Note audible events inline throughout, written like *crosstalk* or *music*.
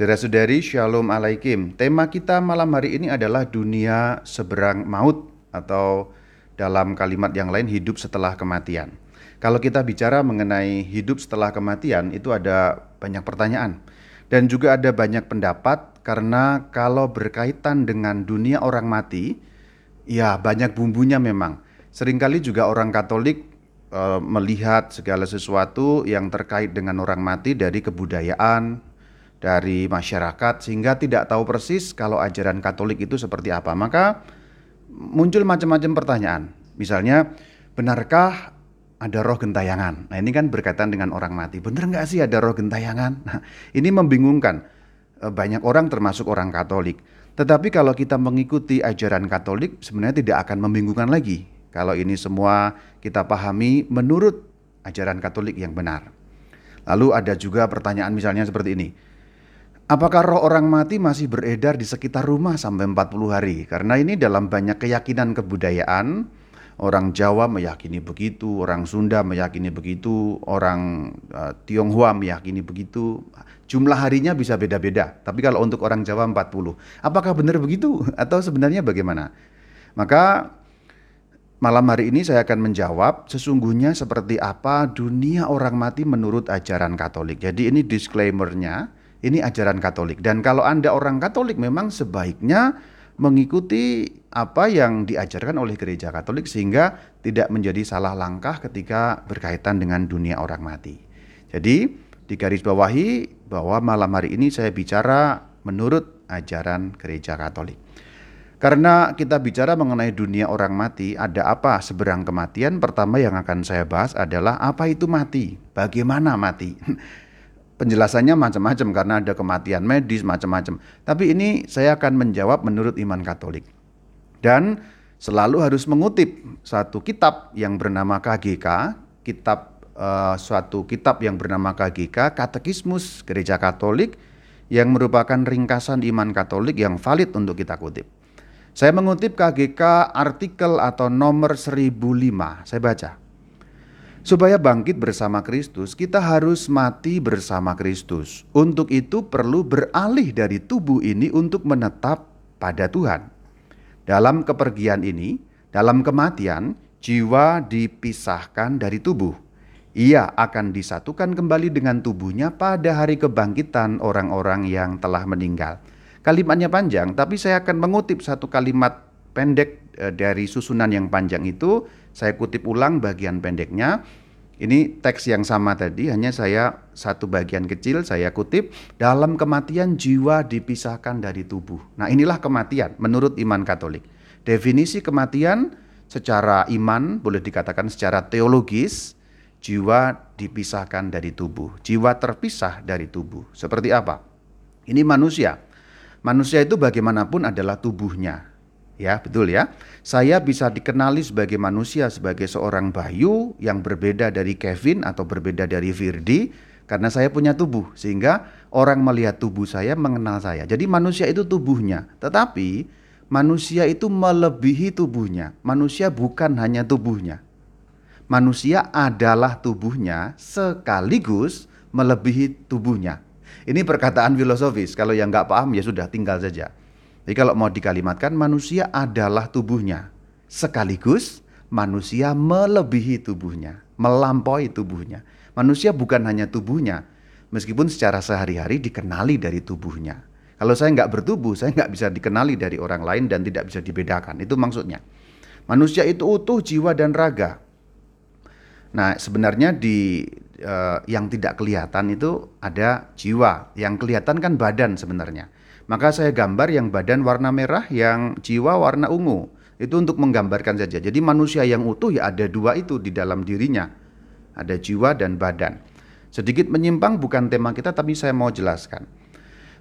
Saudara-saudari, Shalom Alaikum. Tema kita malam hari ini adalah dunia seberang maut atau dalam kalimat yang lain hidup setelah kematian. Kalau kita bicara mengenai hidup setelah kematian itu ada banyak pertanyaan dan juga ada banyak pendapat karena kalau berkaitan dengan dunia orang mati ya banyak bumbunya memang. Seringkali juga orang Katolik e, melihat segala sesuatu yang terkait dengan orang mati dari kebudayaan, dari masyarakat sehingga tidak tahu persis kalau ajaran Katolik itu seperti apa. Maka muncul macam-macam pertanyaan. Misalnya, benarkah ada roh gentayangan? Nah ini kan berkaitan dengan orang mati. Benar nggak sih ada roh gentayangan? Nah, ini membingungkan eh, banyak orang termasuk orang Katolik. Tetapi kalau kita mengikuti ajaran Katolik sebenarnya tidak akan membingungkan lagi. Kalau ini semua kita pahami menurut ajaran Katolik yang benar. Lalu ada juga pertanyaan misalnya seperti ini Apakah roh orang mati masih beredar di sekitar rumah sampai 40 hari? Karena ini dalam banyak keyakinan kebudayaan, orang Jawa meyakini begitu, orang Sunda meyakini begitu, orang uh, Tionghoa meyakini begitu. Jumlah harinya bisa beda-beda, tapi kalau untuk orang Jawa 40. Apakah benar begitu *laughs* atau sebenarnya bagaimana? Maka malam hari ini saya akan menjawab sesungguhnya seperti apa dunia orang mati menurut ajaran Katolik. Jadi ini disclaimernya ini ajaran Katolik. Dan kalau Anda orang Katolik memang sebaiknya mengikuti apa yang diajarkan oleh gereja Katolik sehingga tidak menjadi salah langkah ketika berkaitan dengan dunia orang mati. Jadi, digarisbawahi bahwa malam hari ini saya bicara menurut ajaran gereja Katolik. Karena kita bicara mengenai dunia orang mati, ada apa seberang kematian? Pertama yang akan saya bahas adalah apa itu mati? Bagaimana mati? *laughs* penjelasannya macam-macam karena ada kematian medis macam-macam. Tapi ini saya akan menjawab menurut iman Katolik. Dan selalu harus mengutip satu kitab yang bernama KGK, kitab uh, suatu kitab yang bernama KGK, Katekismus Gereja Katolik yang merupakan ringkasan iman Katolik yang valid untuk kita kutip. Saya mengutip KGK artikel atau nomor 1005. Saya baca. Supaya bangkit bersama Kristus, kita harus mati bersama Kristus. Untuk itu, perlu beralih dari tubuh ini untuk menetap pada Tuhan. Dalam kepergian ini, dalam kematian, jiwa dipisahkan dari tubuh. Ia akan disatukan kembali dengan tubuhnya pada hari kebangkitan orang-orang yang telah meninggal. Kalimatnya panjang, tapi saya akan mengutip satu kalimat pendek eh, dari susunan yang panjang itu saya kutip ulang bagian pendeknya. Ini teks yang sama tadi, hanya saya satu bagian kecil saya kutip, dalam kematian jiwa dipisahkan dari tubuh. Nah inilah kematian menurut iman katolik. Definisi kematian secara iman, boleh dikatakan secara teologis, jiwa dipisahkan dari tubuh. Jiwa terpisah dari tubuh. Seperti apa? Ini manusia. Manusia itu bagaimanapun adalah tubuhnya. Ya, betul ya. Saya bisa dikenali sebagai manusia sebagai seorang Bayu yang berbeda dari Kevin atau berbeda dari Virdi karena saya punya tubuh sehingga orang melihat tubuh saya mengenal saya. Jadi manusia itu tubuhnya, tetapi manusia itu melebihi tubuhnya. Manusia bukan hanya tubuhnya. Manusia adalah tubuhnya sekaligus melebihi tubuhnya. Ini perkataan filosofis. Kalau yang nggak paham ya sudah tinggal saja. Jadi kalau mau dikalimatkan manusia adalah tubuhnya. Sekaligus manusia melebihi tubuhnya, melampaui tubuhnya. Manusia bukan hanya tubuhnya, meskipun secara sehari-hari dikenali dari tubuhnya. Kalau saya nggak bertubuh, saya nggak bisa dikenali dari orang lain dan tidak bisa dibedakan. Itu maksudnya. Manusia itu utuh jiwa dan raga. Nah, sebenarnya di uh, yang tidak kelihatan itu ada jiwa, yang kelihatan kan badan sebenarnya. Maka saya gambar yang badan warna merah, yang jiwa warna ungu. Itu untuk menggambarkan saja. Jadi manusia yang utuh ya ada dua itu di dalam dirinya. Ada jiwa dan badan. Sedikit menyimpang bukan tema kita tapi saya mau jelaskan.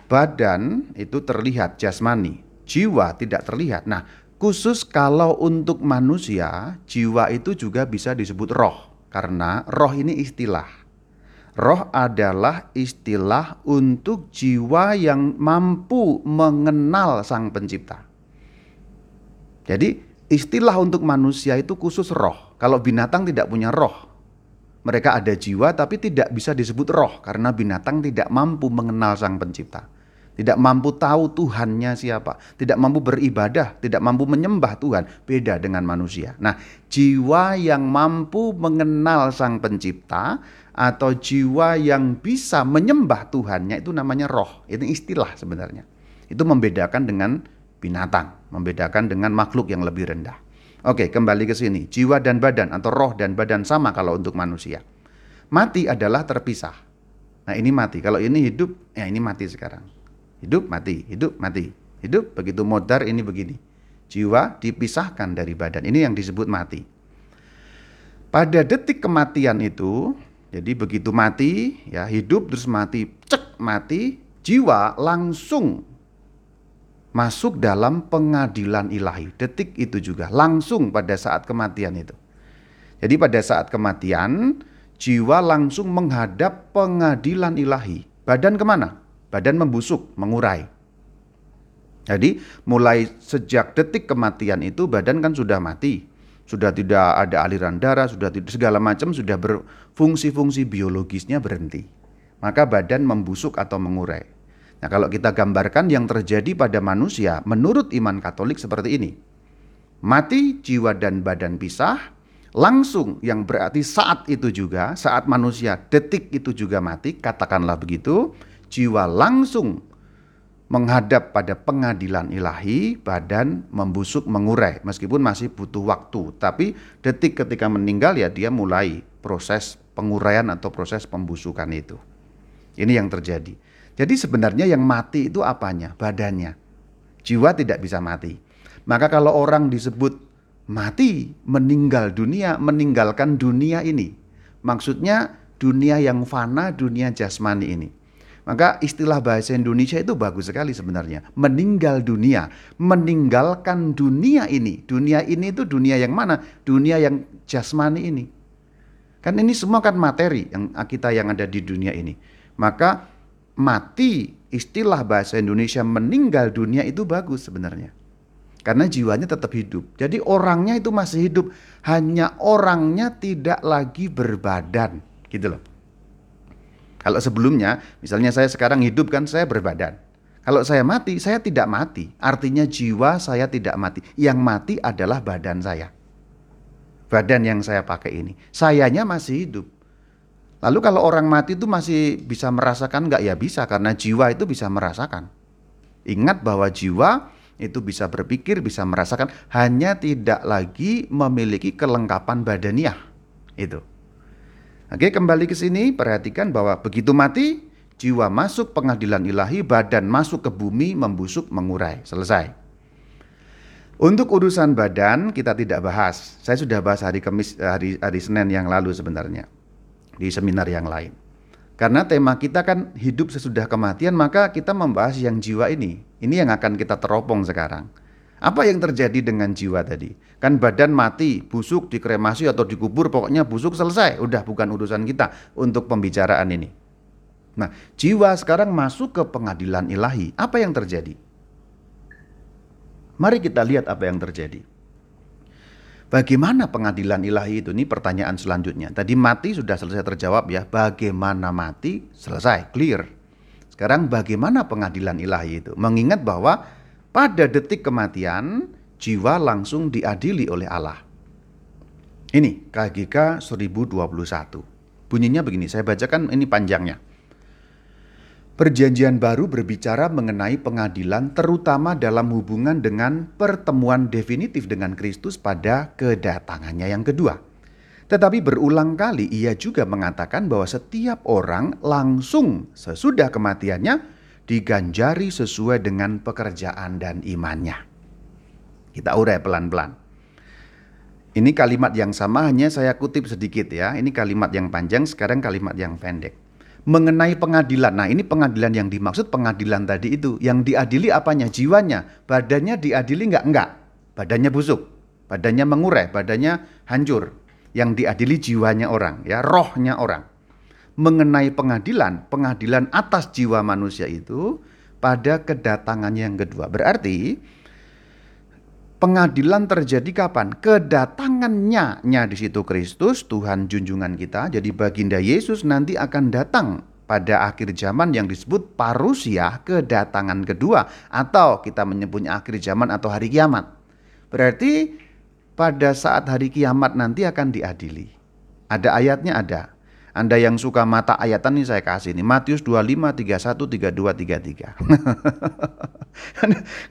Badan itu terlihat jasmani, jiwa tidak terlihat. Nah, khusus kalau untuk manusia, jiwa itu juga bisa disebut roh karena roh ini istilah. Roh adalah istilah untuk jiwa yang mampu mengenal Sang Pencipta. Jadi, istilah untuk manusia itu khusus roh. Kalau binatang tidak punya roh, mereka ada jiwa tapi tidak bisa disebut roh karena binatang tidak mampu mengenal Sang Pencipta. tidak mampu tahu Tuhannya siapa, tidak mampu beribadah, tidak mampu menyembah Tuhan, beda dengan manusia. Nah, jiwa yang mampu mengenal Sang Pencipta atau jiwa yang bisa menyembah Tuhannya itu namanya roh. Itu istilah sebenarnya. Itu membedakan dengan binatang, membedakan dengan makhluk yang lebih rendah. Oke, kembali ke sini. Jiwa dan badan atau roh dan badan sama kalau untuk manusia. Mati adalah terpisah. Nah, ini mati. Kalau ini hidup, ya ini mati sekarang. Hidup mati, hidup mati. Hidup begitu modar ini begini. Jiwa dipisahkan dari badan. Ini yang disebut mati. Pada detik kematian itu, jadi begitu mati, ya hidup terus mati, cek mati, jiwa langsung masuk dalam pengadilan ilahi. Detik itu juga langsung pada saat kematian itu. Jadi pada saat kematian, jiwa langsung menghadap pengadilan ilahi. Badan ke mana? Badan membusuk, mengurai. Jadi mulai sejak detik kematian itu badan kan sudah mati. Sudah tidak ada aliran darah, sudah tidak segala macam sudah berfungsi-fungsi biologisnya berhenti. Maka badan membusuk atau mengurai. Nah, kalau kita gambarkan yang terjadi pada manusia menurut iman Katolik seperti ini. Mati jiwa dan badan pisah, langsung yang berarti saat itu juga, saat manusia detik itu juga mati, katakanlah begitu, jiwa langsung menghadap pada pengadilan ilahi, badan membusuk mengurai meskipun masih butuh waktu. Tapi detik ketika meninggal ya dia mulai proses penguraian atau proses pembusukan itu. Ini yang terjadi. Jadi sebenarnya yang mati itu apanya? Badannya. Jiwa tidak bisa mati. Maka kalau orang disebut mati, meninggal dunia, meninggalkan dunia ini. Maksudnya dunia yang fana, dunia jasmani ini. Maka istilah bahasa Indonesia itu bagus sekali sebenarnya. Meninggal dunia, meninggalkan dunia ini. Dunia ini itu dunia yang mana? Dunia yang jasmani ini. Kan ini semua kan materi yang kita yang ada di dunia ini. Maka mati istilah bahasa Indonesia meninggal dunia itu bagus sebenarnya. Karena jiwanya tetap hidup. Jadi orangnya itu masih hidup, hanya orangnya tidak lagi berbadan, gitu loh. Kalau sebelumnya, misalnya saya sekarang hidup kan saya berbadan. Kalau saya mati, saya tidak mati. Artinya jiwa saya tidak mati. Yang mati adalah badan saya. Badan yang saya pakai ini. Sayanya masih hidup. Lalu kalau orang mati itu masih bisa merasakan nggak? Ya bisa, karena jiwa itu bisa merasakan. Ingat bahwa jiwa itu bisa berpikir, bisa merasakan, hanya tidak lagi memiliki kelengkapan badaniah. Itu. Oke, kembali ke sini, perhatikan bahwa begitu mati, jiwa masuk pengadilan ilahi, badan masuk ke bumi, membusuk, mengurai. Selesai. Untuk urusan badan kita tidak bahas. Saya sudah bahas hari Kamis, hari, hari Senin yang lalu sebenarnya di seminar yang lain. Karena tema kita kan hidup sesudah kematian, maka kita membahas yang jiwa ini. Ini yang akan kita teropong sekarang. Apa yang terjadi dengan jiwa tadi? Kan badan mati, busuk, dikremasi atau dikubur, pokoknya busuk selesai. Udah bukan urusan kita untuk pembicaraan ini. Nah, jiwa sekarang masuk ke pengadilan ilahi. Apa yang terjadi? Mari kita lihat apa yang terjadi. Bagaimana pengadilan ilahi itu? Ini pertanyaan selanjutnya. Tadi mati sudah selesai terjawab ya. Bagaimana mati? Selesai, clear. Sekarang bagaimana pengadilan ilahi itu? Mengingat bahwa pada detik kematian, jiwa langsung diadili oleh Allah. Ini KGK 1021. Bunyinya begini, saya bacakan ini panjangnya. Perjanjian baru berbicara mengenai pengadilan terutama dalam hubungan dengan pertemuan definitif dengan Kristus pada kedatangannya yang kedua. Tetapi berulang kali ia juga mengatakan bahwa setiap orang langsung sesudah kematiannya diganjari sesuai dengan pekerjaan dan imannya. Kita urai pelan-pelan. Ini kalimat yang sama hanya saya kutip sedikit ya. Ini kalimat yang panjang, sekarang kalimat yang pendek. Mengenai pengadilan. Nah, ini pengadilan yang dimaksud pengadilan tadi itu. Yang diadili apanya? Jiwanya. Badannya diadili enggak? Enggak. Badannya busuk. Badannya mengurai, badannya hancur. Yang diadili jiwanya orang, ya, rohnya orang mengenai pengadilan, pengadilan atas jiwa manusia itu pada kedatangannya yang kedua. Berarti pengadilan terjadi kapan? Kedatangannya nya di situ Kristus, Tuhan junjungan kita. Jadi baginda Yesus nanti akan datang pada akhir zaman yang disebut parusia kedatangan kedua atau kita menyebutnya akhir zaman atau hari kiamat. Berarti pada saat hari kiamat nanti akan diadili. Ada ayatnya ada. Anda yang suka mata ayatan ini saya kasih nih. Matius 25, 31, 32, 33.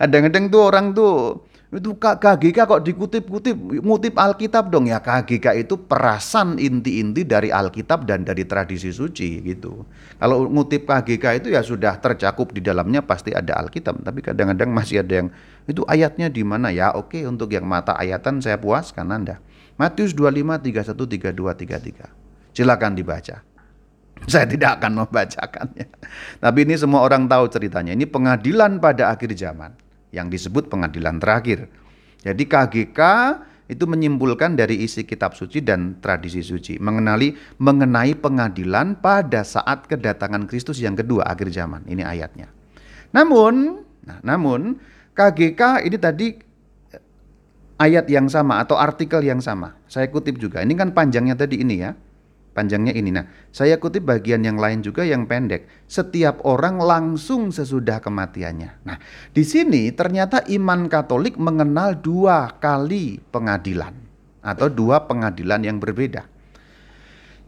Kadang-kadang tuh orang tuh itu KGK kok dikutip-kutip ngutip Alkitab dong. Ya KGK itu perasan inti-inti dari Alkitab dan dari tradisi suci gitu. Kalau ngutip KGK itu ya sudah tercakup di dalamnya pasti ada Alkitab. Tapi kadang-kadang masih ada yang itu ayatnya di mana? Ya oke untuk yang mata ayatan saya puaskan Anda. Matius 25 31 32 33 silakan dibaca saya tidak akan membacakannya tapi ini semua orang tahu ceritanya ini pengadilan pada akhir zaman yang disebut pengadilan terakhir. Jadi KGK itu menyimpulkan dari isi kitab suci dan tradisi suci mengenali mengenai pengadilan pada saat kedatangan Kristus yang kedua akhir zaman. Ini ayatnya. Namun, nah, namun KGK ini tadi eh, ayat yang sama atau artikel yang sama. Saya kutip juga. Ini kan panjangnya tadi ini ya panjangnya ini. Nah, saya kutip bagian yang lain juga yang pendek. Setiap orang langsung sesudah kematiannya. Nah, di sini ternyata iman Katolik mengenal dua kali pengadilan atau dua pengadilan yang berbeda.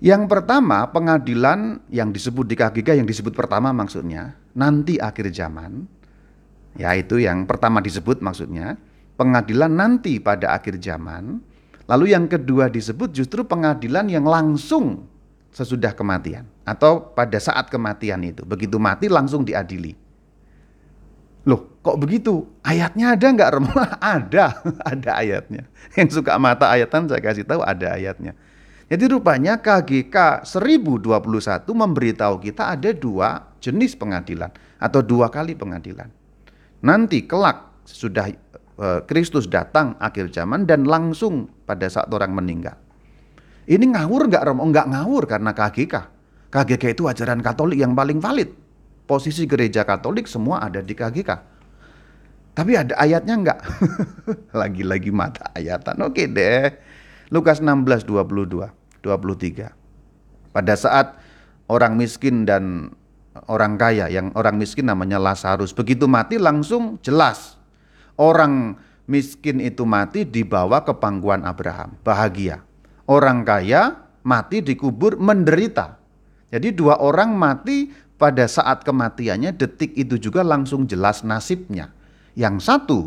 Yang pertama, pengadilan yang disebut di KGK yang disebut pertama maksudnya nanti akhir zaman. Yaitu yang pertama disebut maksudnya pengadilan nanti pada akhir zaman Lalu yang kedua disebut justru pengadilan yang langsung sesudah kematian atau pada saat kematian itu. Begitu mati langsung diadili. Loh, kok begitu? Ayatnya ada nggak, *laughs* ada, *laughs* ada ayatnya. Yang suka mata ayatan saya kasih tahu ada ayatnya. Jadi rupanya KGK 1021 memberitahu kita ada dua jenis pengadilan atau dua kali pengadilan. Nanti kelak sudah Kristus datang akhir zaman dan langsung pada saat orang meninggal. Ini ngawur nggak Romo? Nggak ngawur karena KGK. KGK itu ajaran Katolik yang paling valid. Posisi gereja Katolik semua ada di KGK. Tapi ada ayatnya nggak? *laughs* Lagi-lagi mata ayatan. Oke deh. Lukas 16, 22, 23. Pada saat orang miskin dan orang kaya, yang orang miskin namanya Lazarus, begitu mati langsung jelas Orang miskin itu mati dibawa ke pangkuan Abraham, bahagia. Orang kaya mati dikubur menderita. Jadi dua orang mati pada saat kematiannya detik itu juga langsung jelas nasibnya. Yang satu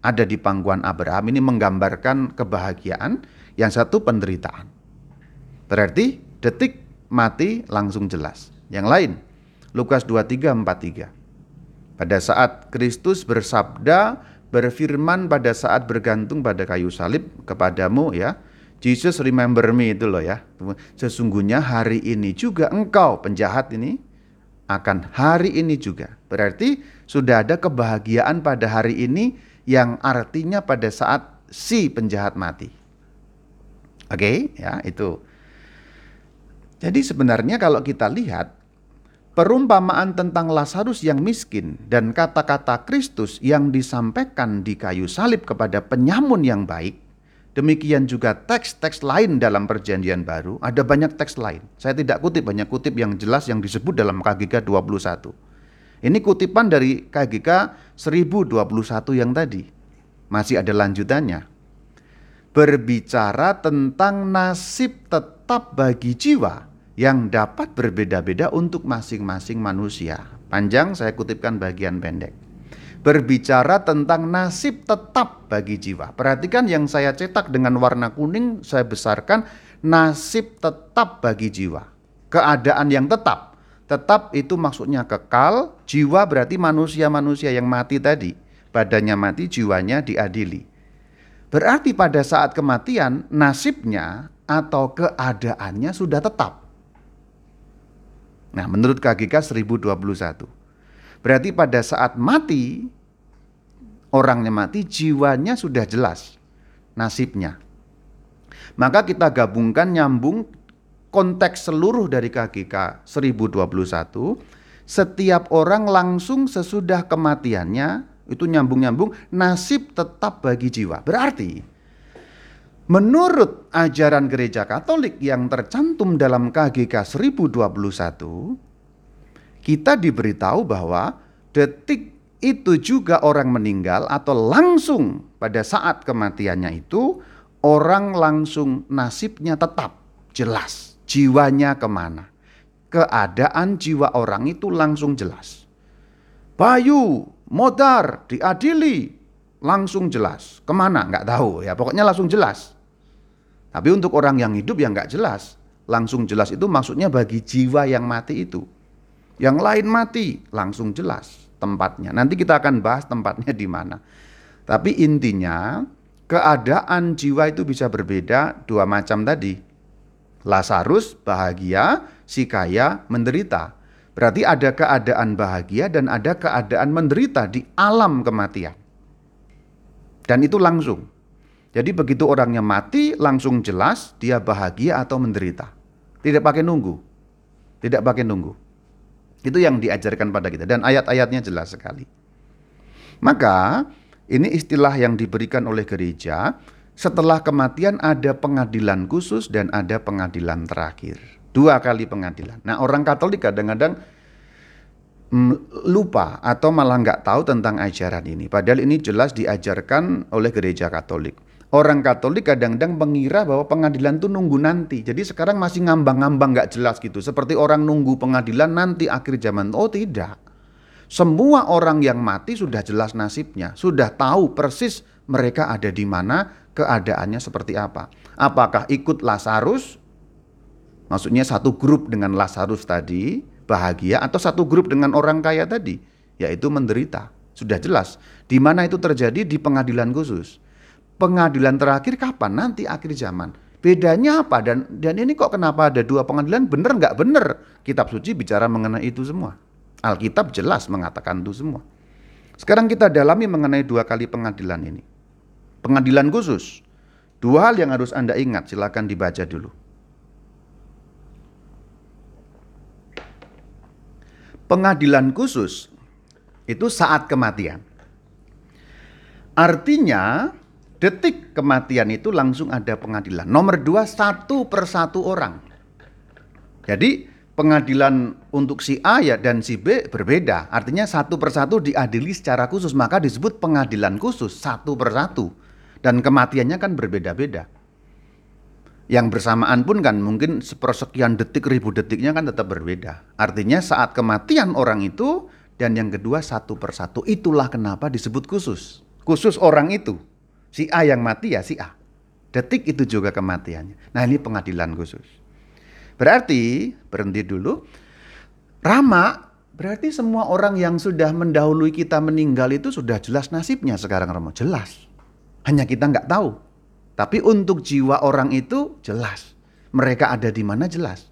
ada di pangkuan Abraham ini menggambarkan kebahagiaan, yang satu penderitaan. Berarti detik mati langsung jelas. Yang lain Lukas 23 43. Pada saat Kristus bersabda berfirman pada saat bergantung pada kayu salib kepadamu ya. Jesus remember me itu loh ya. Sesungguhnya hari ini juga engkau penjahat ini akan hari ini juga. Berarti sudah ada kebahagiaan pada hari ini yang artinya pada saat si penjahat mati. Oke, okay? ya itu. Jadi sebenarnya kalau kita lihat Perumpamaan tentang Lazarus yang miskin dan kata-kata Kristus yang disampaikan di kayu salib kepada penyamun yang baik, demikian juga teks-teks lain dalam perjanjian baru, ada banyak teks lain. Saya tidak kutip banyak kutip yang jelas yang disebut dalam KGK 21. Ini kutipan dari KGK 1021 yang tadi. Masih ada lanjutannya. Berbicara tentang nasib tetap bagi jiwa yang dapat berbeda-beda untuk masing-masing manusia. Panjang saya kutipkan bagian pendek. Berbicara tentang nasib tetap bagi jiwa. Perhatikan yang saya cetak dengan warna kuning saya besarkan nasib tetap bagi jiwa. Keadaan yang tetap. Tetap itu maksudnya kekal, jiwa berarti manusia-manusia yang mati tadi. Badannya mati, jiwanya diadili. Berarti pada saat kematian nasibnya atau keadaannya sudah tetap. Nah, menurut KGK 1021. Berarti pada saat mati, orangnya mati, jiwanya sudah jelas nasibnya. Maka kita gabungkan nyambung konteks seluruh dari KGK 1021, setiap orang langsung sesudah kematiannya itu nyambung-nyambung nasib tetap bagi jiwa. Berarti Menurut ajaran gereja Katolik yang tercantum dalam KGK 1021, kita diberitahu bahwa detik itu juga orang meninggal atau langsung pada saat kematiannya itu orang langsung nasibnya tetap jelas. Jiwanya ke mana? Keadaan jiwa orang itu langsung jelas. Bayu modar diadili langsung jelas. Ke mana? Nggak tahu. Ya pokoknya langsung jelas tapi untuk orang yang hidup yang nggak jelas langsung jelas itu maksudnya bagi jiwa yang mati itu yang lain mati langsung jelas tempatnya. Nanti kita akan bahas tempatnya di mana. Tapi intinya keadaan jiwa itu bisa berbeda dua macam tadi. Lazarus bahagia, si kaya menderita. Berarti ada keadaan bahagia dan ada keadaan menderita di alam kematian. Dan itu langsung. Jadi begitu orangnya mati langsung jelas dia bahagia atau menderita. Tidak pakai nunggu. Tidak pakai nunggu. Itu yang diajarkan pada kita dan ayat-ayatnya jelas sekali. Maka ini istilah yang diberikan oleh gereja setelah kematian ada pengadilan khusus dan ada pengadilan terakhir. Dua kali pengadilan. Nah orang Katolik kadang-kadang mm, lupa atau malah nggak tahu tentang ajaran ini. Padahal ini jelas diajarkan oleh gereja Katolik. Orang Katolik kadang-kadang mengira bahwa pengadilan itu nunggu nanti. Jadi sekarang masih ngambang-ngambang nggak jelas gitu. Seperti orang nunggu pengadilan nanti akhir zaman. Oh tidak. Semua orang yang mati sudah jelas nasibnya. Sudah tahu persis mereka ada di mana, keadaannya seperti apa. Apakah ikut Lazarus? Maksudnya satu grup dengan Lazarus tadi, bahagia. Atau satu grup dengan orang kaya tadi, yaitu menderita. Sudah jelas. Di mana itu terjadi? Di pengadilan khusus pengadilan terakhir kapan? Nanti akhir zaman. Bedanya apa? Dan dan ini kok kenapa ada dua pengadilan? Bener nggak bener? Kitab suci bicara mengenai itu semua. Alkitab jelas mengatakan itu semua. Sekarang kita dalami mengenai dua kali pengadilan ini. Pengadilan khusus. Dua hal yang harus Anda ingat, silakan dibaca dulu. Pengadilan khusus itu saat kematian. Artinya detik kematian itu langsung ada pengadilan. Nomor dua, satu persatu orang. Jadi pengadilan untuk si A ya dan si B berbeda. Artinya satu persatu diadili secara khusus. Maka disebut pengadilan khusus satu persatu. Dan kematiannya kan berbeda-beda. Yang bersamaan pun kan mungkin sepersekian detik ribu detiknya kan tetap berbeda. Artinya saat kematian orang itu dan yang kedua satu persatu. Itulah kenapa disebut khusus. Khusus orang itu. Si A yang mati ya si A. Detik itu juga kematiannya. Nah ini pengadilan khusus. Berarti, berhenti dulu. Rama, berarti semua orang yang sudah mendahului kita meninggal itu sudah jelas nasibnya sekarang Romo. Jelas. Hanya kita nggak tahu. Tapi untuk jiwa orang itu jelas. Mereka ada di mana jelas.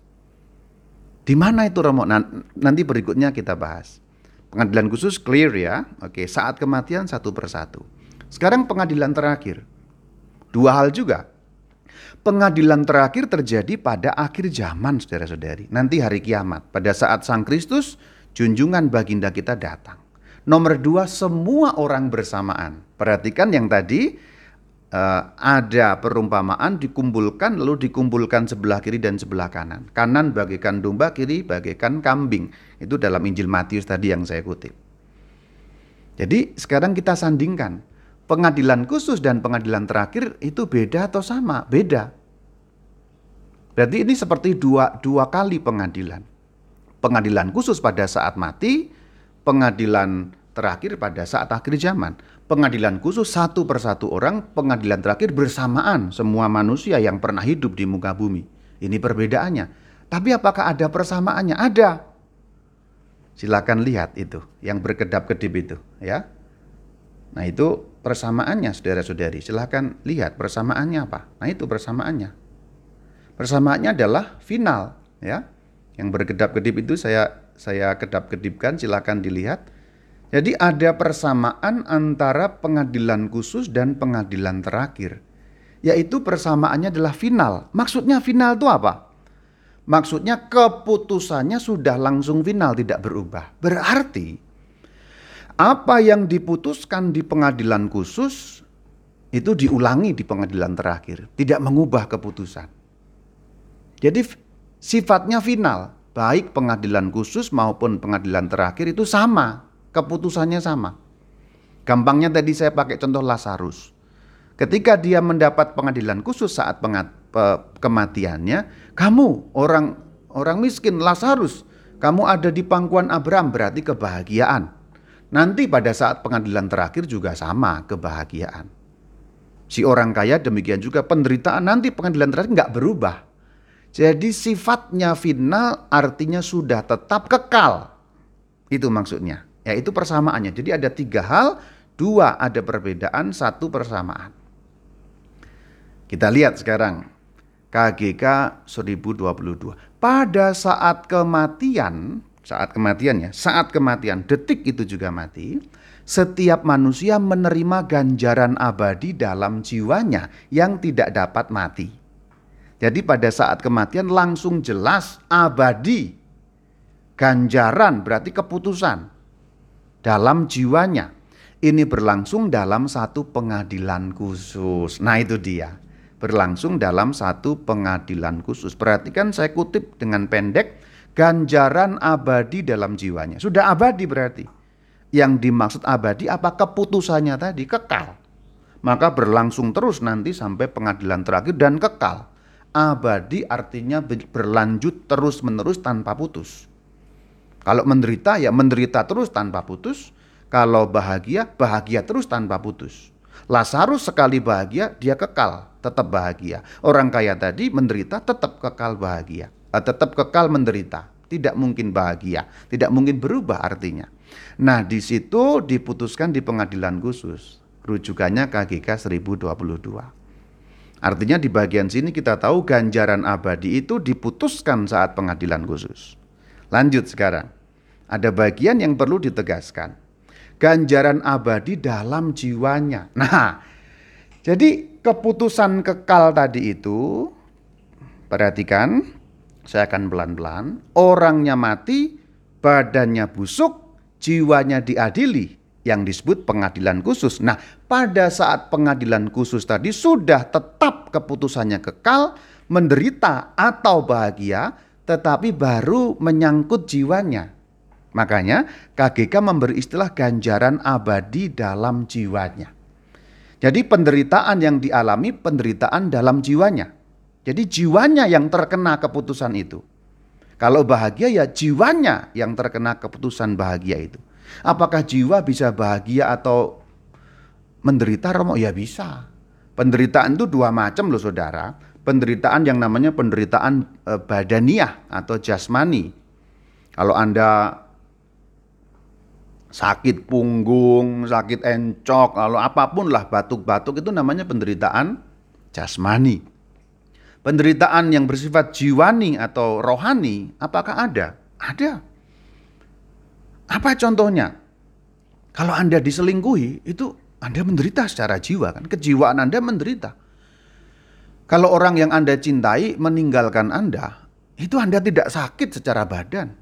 Di mana itu Romo? Nanti berikutnya kita bahas. Pengadilan khusus clear ya. Oke, saat kematian satu persatu. Sekarang pengadilan terakhir. Dua hal juga. Pengadilan terakhir terjadi pada akhir zaman, saudara-saudari. Nanti hari kiamat, pada saat Sang Kristus, junjungan baginda kita datang. Nomor dua, semua orang bersamaan. Perhatikan yang tadi, uh, ada perumpamaan dikumpulkan, lalu dikumpulkan sebelah kiri dan sebelah kanan. Kanan bagaikan domba, kiri bagaikan kambing. Itu dalam Injil Matius tadi yang saya kutip. Jadi sekarang kita sandingkan pengadilan khusus dan pengadilan terakhir itu beda atau sama? Beda. Berarti ini seperti dua, dua kali pengadilan. Pengadilan khusus pada saat mati, pengadilan terakhir pada saat akhir zaman. Pengadilan khusus satu persatu orang, pengadilan terakhir bersamaan semua manusia yang pernah hidup di muka bumi. Ini perbedaannya. Tapi apakah ada persamaannya? Ada. Silakan lihat itu, yang berkedap-kedip itu, ya. Nah, itu persamaannya saudara-saudari. Silahkan lihat persamaannya apa. Nah itu persamaannya. Persamaannya adalah final ya. Yang berkedap-kedip itu saya saya kedap-kedipkan silahkan dilihat. Jadi ada persamaan antara pengadilan khusus dan pengadilan terakhir. Yaitu persamaannya adalah final. Maksudnya final itu apa? Maksudnya keputusannya sudah langsung final tidak berubah. Berarti apa yang diputuskan di pengadilan khusus itu diulangi di pengadilan terakhir, tidak mengubah keputusan. Jadi sifatnya final. baik pengadilan khusus maupun pengadilan terakhir itu sama, keputusannya sama. Gampangnya tadi saya pakai contoh Lazarus. Ketika dia mendapat pengadilan khusus saat pengat, pe, kematiannya, kamu orang orang miskin Lazarus, kamu ada di pangkuan Abraham berarti kebahagiaan. Nanti pada saat pengadilan terakhir juga sama kebahagiaan. Si orang kaya demikian juga penderitaan nanti pengadilan terakhir nggak berubah. Jadi sifatnya final artinya sudah tetap kekal. Itu maksudnya. Ya itu persamaannya. Jadi ada tiga hal, dua ada perbedaan, satu persamaan. Kita lihat sekarang KGK 1022. Pada saat kematian, saat kematian ya, saat kematian, detik itu juga mati, setiap manusia menerima ganjaran abadi dalam jiwanya yang tidak dapat mati. Jadi pada saat kematian langsung jelas abadi. Ganjaran berarti keputusan dalam jiwanya. Ini berlangsung dalam satu pengadilan khusus. Nah itu dia. Berlangsung dalam satu pengadilan khusus. Perhatikan saya kutip dengan pendek. Ganjaran abadi dalam jiwanya. Sudah abadi berarti. Yang dimaksud abadi apa keputusannya tadi? Kekal. Maka berlangsung terus nanti sampai pengadilan terakhir dan kekal abadi artinya berlanjut terus-menerus tanpa putus. Kalau menderita ya menderita terus tanpa putus, kalau bahagia bahagia terus tanpa putus. Lazarus sekali bahagia dia kekal, tetap bahagia. Orang kaya tadi menderita tetap kekal bahagia, tetap kekal menderita, tidak mungkin bahagia, tidak mungkin berubah artinya. Nah, di situ diputuskan di pengadilan khusus. Rujukannya KGK 1022. Artinya di bagian sini kita tahu ganjaran abadi itu diputuskan saat pengadilan khusus. Lanjut sekarang. Ada bagian yang perlu ditegaskan. Ganjaran abadi dalam jiwanya. Nah, jadi keputusan kekal tadi itu perhatikan, saya akan pelan-pelan. Orangnya mati, badannya busuk, jiwanya diadili yang disebut pengadilan khusus. Nah, pada saat pengadilan khusus tadi sudah tetap keputusannya kekal, menderita atau bahagia, tetapi baru menyangkut jiwanya. Makanya KGK memberi istilah ganjaran abadi dalam jiwanya. Jadi penderitaan yang dialami penderitaan dalam jiwanya. Jadi jiwanya yang terkena keputusan itu. Kalau bahagia ya jiwanya yang terkena keputusan bahagia itu. Apakah jiwa bisa bahagia atau menderita Romo? Ya bisa. Penderitaan itu dua macam loh saudara. Penderitaan yang namanya penderitaan e, badaniah atau jasmani. Kalau Anda sakit punggung, sakit encok, lalu apa pun lah batuk-batuk itu namanya penderitaan jasmani. Penderitaan yang bersifat jiwani atau rohani, apakah ada? Ada. Apa contohnya? Kalau Anda diselingkuhi, itu Anda menderita secara jiwa kan? Kejiwaan Anda menderita. Kalau orang yang Anda cintai meninggalkan Anda, itu Anda tidak sakit secara badan.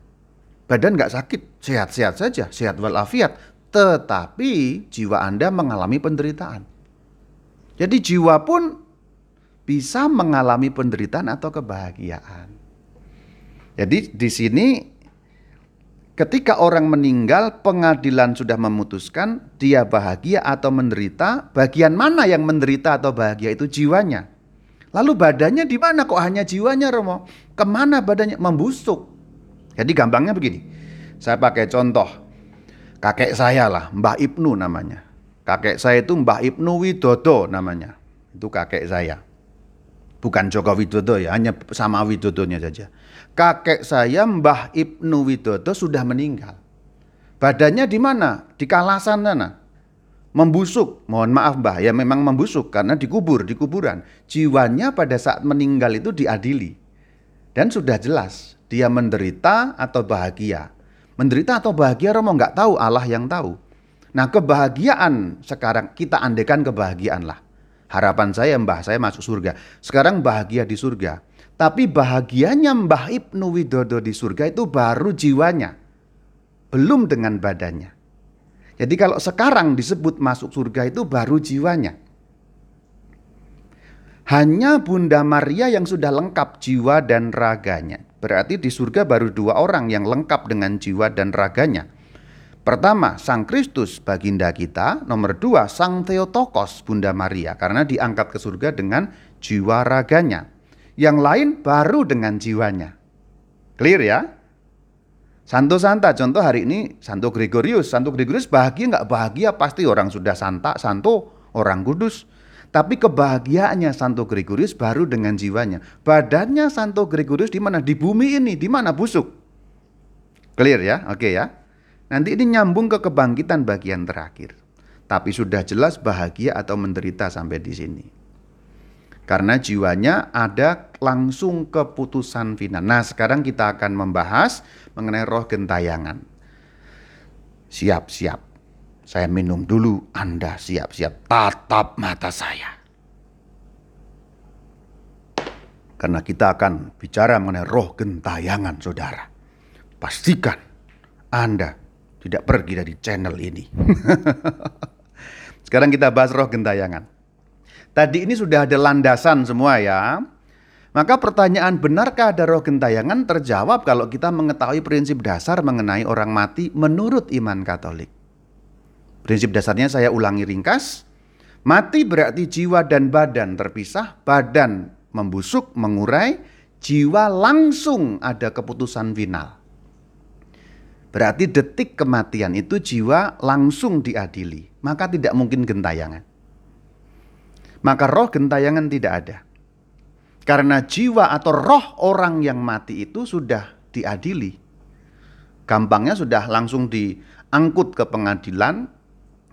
Badan nggak sakit, sehat-sehat saja, sehat walafiat. Tetapi jiwa Anda mengalami penderitaan. Jadi jiwa pun bisa mengalami penderitaan atau kebahagiaan. Jadi di sini Ketika orang meninggal, pengadilan sudah memutuskan dia bahagia atau menderita. Bagian mana yang menderita atau bahagia itu jiwanya. Lalu badannya di mana kok hanya jiwanya Romo? Ke mana badannya? Membusuk. Jadi gampangnya begini. Saya pakai contoh. Kakek saya lah, Mbah Ibnu namanya. Kakek saya itu Mbah Ibnu Widodo namanya. Itu kakek saya. Bukan Joko Widodo ya, hanya sama Widodonya saja kakek saya Mbah Ibnu Widodo sudah meninggal. Badannya di mana? Di kalasan sana. Membusuk. Mohon maaf Mbah, ya memang membusuk karena dikubur, di kuburan. Jiwanya pada saat meninggal itu diadili. Dan sudah jelas dia menderita atau bahagia. Menderita atau bahagia Romo nggak tahu, Allah yang tahu. Nah kebahagiaan sekarang kita andekan kebahagiaan lah. Harapan saya mbah saya masuk surga. Sekarang bahagia di surga. Tapi bahagianya Mbah Ibnu Widodo di surga itu baru jiwanya. Belum dengan badannya. Jadi kalau sekarang disebut masuk surga itu baru jiwanya. Hanya Bunda Maria yang sudah lengkap jiwa dan raganya. Berarti di surga baru dua orang yang lengkap dengan jiwa dan raganya. Pertama, Sang Kristus baginda kita. Nomor dua, Sang Theotokos Bunda Maria. Karena diangkat ke surga dengan jiwa raganya. Yang lain baru dengan jiwanya. Clear ya? Santo Santa, contoh hari ini Santo Gregorius. Santo Gregorius bahagia nggak bahagia? Pasti orang sudah santa, Santo, orang kudus. Tapi kebahagiaannya Santo Gregorius baru dengan jiwanya. Badannya Santo Gregorius di mana? Di bumi ini, di mana busuk. Clear ya? Oke ya. Nanti ini nyambung ke kebangkitan bagian terakhir. Tapi sudah jelas bahagia atau menderita sampai di sini. Karena jiwanya ada langsung keputusan final. Nah, sekarang kita akan membahas mengenai roh gentayangan. Siap, siap. Saya minum dulu, Anda siap-siap. Tatap mata saya. Karena kita akan bicara mengenai roh gentayangan, saudara. Pastikan Anda tidak pergi dari channel ini. *laughs* Sekarang kita bahas roh gentayangan. Tadi ini sudah ada landasan semua ya. Maka pertanyaan benarkah ada roh gentayangan terjawab kalau kita mengetahui prinsip dasar mengenai orang mati menurut iman Katolik. Prinsip dasarnya saya ulangi ringkas. Mati berarti jiwa dan badan terpisah, badan membusuk, mengurai, jiwa langsung ada keputusan final. Berarti detik kematian itu jiwa langsung diadili, maka tidak mungkin gentayangan maka roh gentayangan tidak ada. Karena jiwa atau roh orang yang mati itu sudah diadili. Gampangnya sudah langsung diangkut ke pengadilan,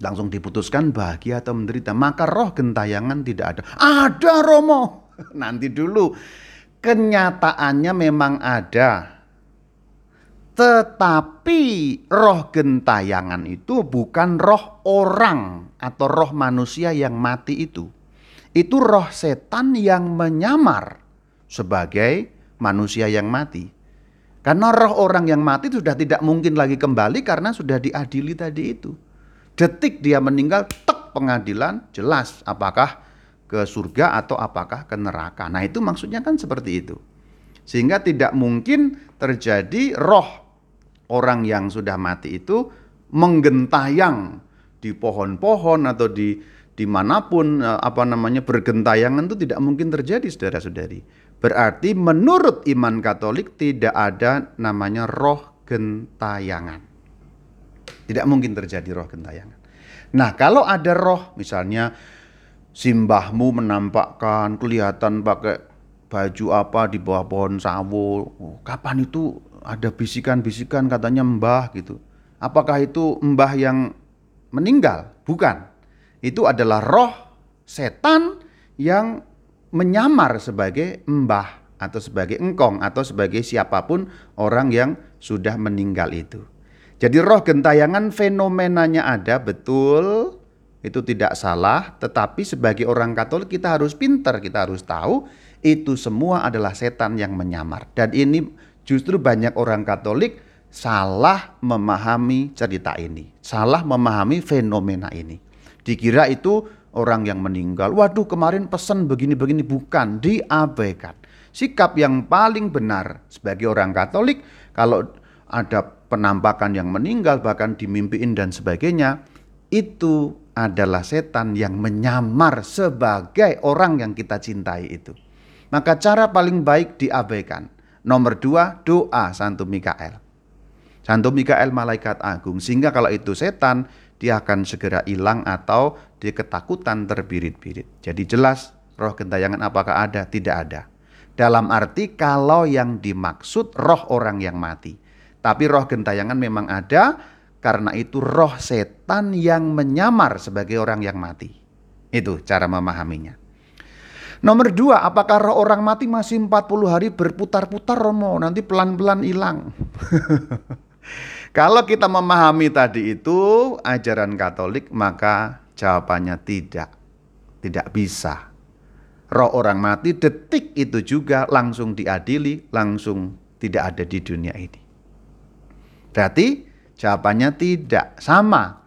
langsung diputuskan bahagia atau menderita. Maka roh gentayangan tidak ada. Ada Romo. *laughs* Nanti dulu. Kenyataannya memang ada. Tetapi roh gentayangan itu bukan roh orang atau roh manusia yang mati itu itu roh setan yang menyamar sebagai manusia yang mati. Karena roh orang yang mati sudah tidak mungkin lagi kembali karena sudah diadili tadi itu. Detik dia meninggal, tek pengadilan, jelas apakah ke surga atau apakah ke neraka. Nah itu maksudnya kan seperti itu. Sehingga tidak mungkin terjadi roh orang yang sudah mati itu menggentayang di pohon-pohon atau di di mana pun eh, apa namanya bergentayangan itu tidak mungkin terjadi saudara-saudari. Berarti menurut iman Katolik tidak ada namanya roh gentayangan. Tidak mungkin terjadi roh gentayangan. Nah kalau ada roh misalnya simbahmu menampakkan kelihatan pakai baju apa di bawah pohon sawo. Kapan itu ada bisikan-bisikan katanya mbah gitu. Apakah itu mbah yang meninggal? Bukan itu adalah roh setan yang menyamar sebagai mbah atau sebagai engkong atau sebagai siapa pun orang yang sudah meninggal itu. Jadi roh gentayangan fenomenanya ada betul, itu tidak salah, tetapi sebagai orang Katolik kita harus pintar, kita harus tahu itu semua adalah setan yang menyamar. Dan ini justru banyak orang Katolik salah memahami cerita ini, salah memahami fenomena ini. Dikira itu orang yang meninggal. Waduh kemarin pesan begini-begini. Bukan, diabaikan. Sikap yang paling benar sebagai orang Katolik kalau ada penampakan yang meninggal bahkan dimimpiin dan sebagainya itu adalah setan yang menyamar sebagai orang yang kita cintai itu. Maka cara paling baik diabaikan. Nomor dua, doa Santo Mikael. Santo Mikael malaikat agung. Sehingga kalau itu setan, dia akan segera hilang atau dia ketakutan terbirit-birit. Jadi jelas roh gentayangan apakah ada? Tidak ada. Dalam arti kalau yang dimaksud roh orang yang mati. Tapi roh gentayangan memang ada karena itu roh setan yang menyamar sebagai orang yang mati. Itu cara memahaminya. Nomor dua, apakah roh orang mati masih 40 hari berputar-putar Romo? Nanti pelan-pelan hilang. *laughs* Kalau kita memahami tadi itu ajaran Katolik, maka jawabannya tidak. Tidak bisa. Roh orang mati detik itu juga langsung diadili, langsung tidak ada di dunia ini. Berarti jawabannya tidak sama.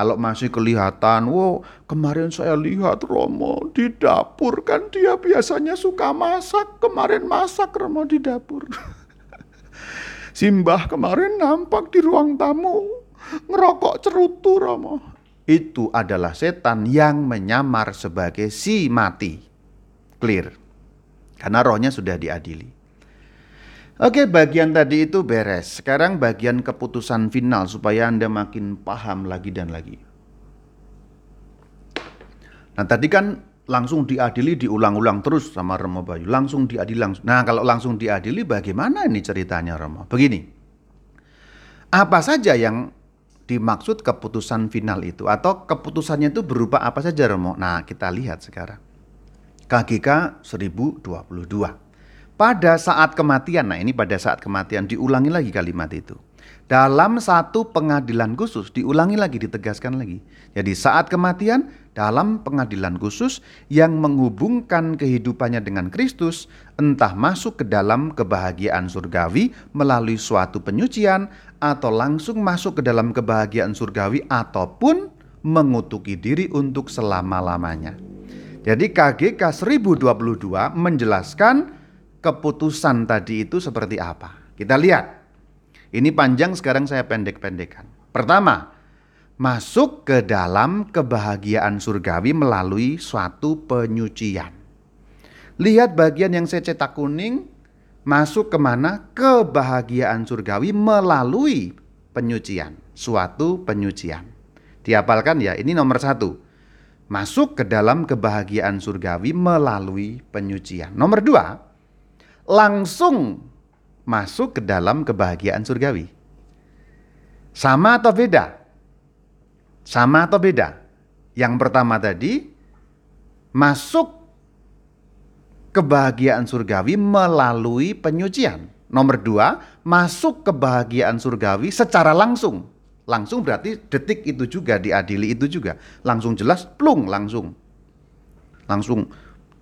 Kalau masih kelihatan, wow kemarin saya lihat Romo di dapur kan dia biasanya suka masak, kemarin masak Romo di dapur. *laughs* Simbah kemarin nampak di ruang tamu ngerokok cerutu Romo. Itu adalah setan yang menyamar sebagai si mati. Clear. Karena rohnya sudah diadili. Oke, bagian tadi itu beres. Sekarang bagian keputusan final supaya Anda makin paham lagi dan lagi. Nah, tadi kan langsung diadili diulang-ulang terus sama Romo Bayu. Langsung diadili langsung. Nah, kalau langsung diadili bagaimana ini ceritanya Romo? Begini. Apa saja yang dimaksud keputusan final itu atau keputusannya itu berupa apa saja Romo? Nah, kita lihat sekarang. KGK 1022. Pada saat kematian, nah ini pada saat kematian diulangi lagi kalimat itu. Dalam satu pengadilan khusus diulangi lagi ditegaskan lagi. Jadi saat kematian dalam pengadilan khusus yang menghubungkan kehidupannya dengan Kristus, entah masuk ke dalam kebahagiaan surgawi melalui suatu penyucian, atau langsung masuk ke dalam kebahagiaan surgawi, ataupun mengutuki diri untuk selama-lamanya. Jadi KGK 1022 menjelaskan keputusan tadi itu seperti apa. Kita lihat. Ini panjang sekarang saya pendek-pendekkan. Pertama, masuk ke dalam kebahagiaan surgawi melalui suatu penyucian. Lihat bagian yang saya cetak kuning, masuk ke mana? Kebahagiaan surgawi melalui penyucian, suatu penyucian. Diapalkan ya, ini nomor satu. Masuk ke dalam kebahagiaan surgawi melalui penyucian. Nomor dua, langsung masuk ke dalam kebahagiaan surgawi. Sama atau beda? Sama atau beda? Yang pertama tadi masuk kebahagiaan surgawi melalui penyucian. Nomor dua, masuk kebahagiaan surgawi secara langsung. Langsung berarti detik itu juga diadili itu juga. Langsung jelas, plung langsung. Langsung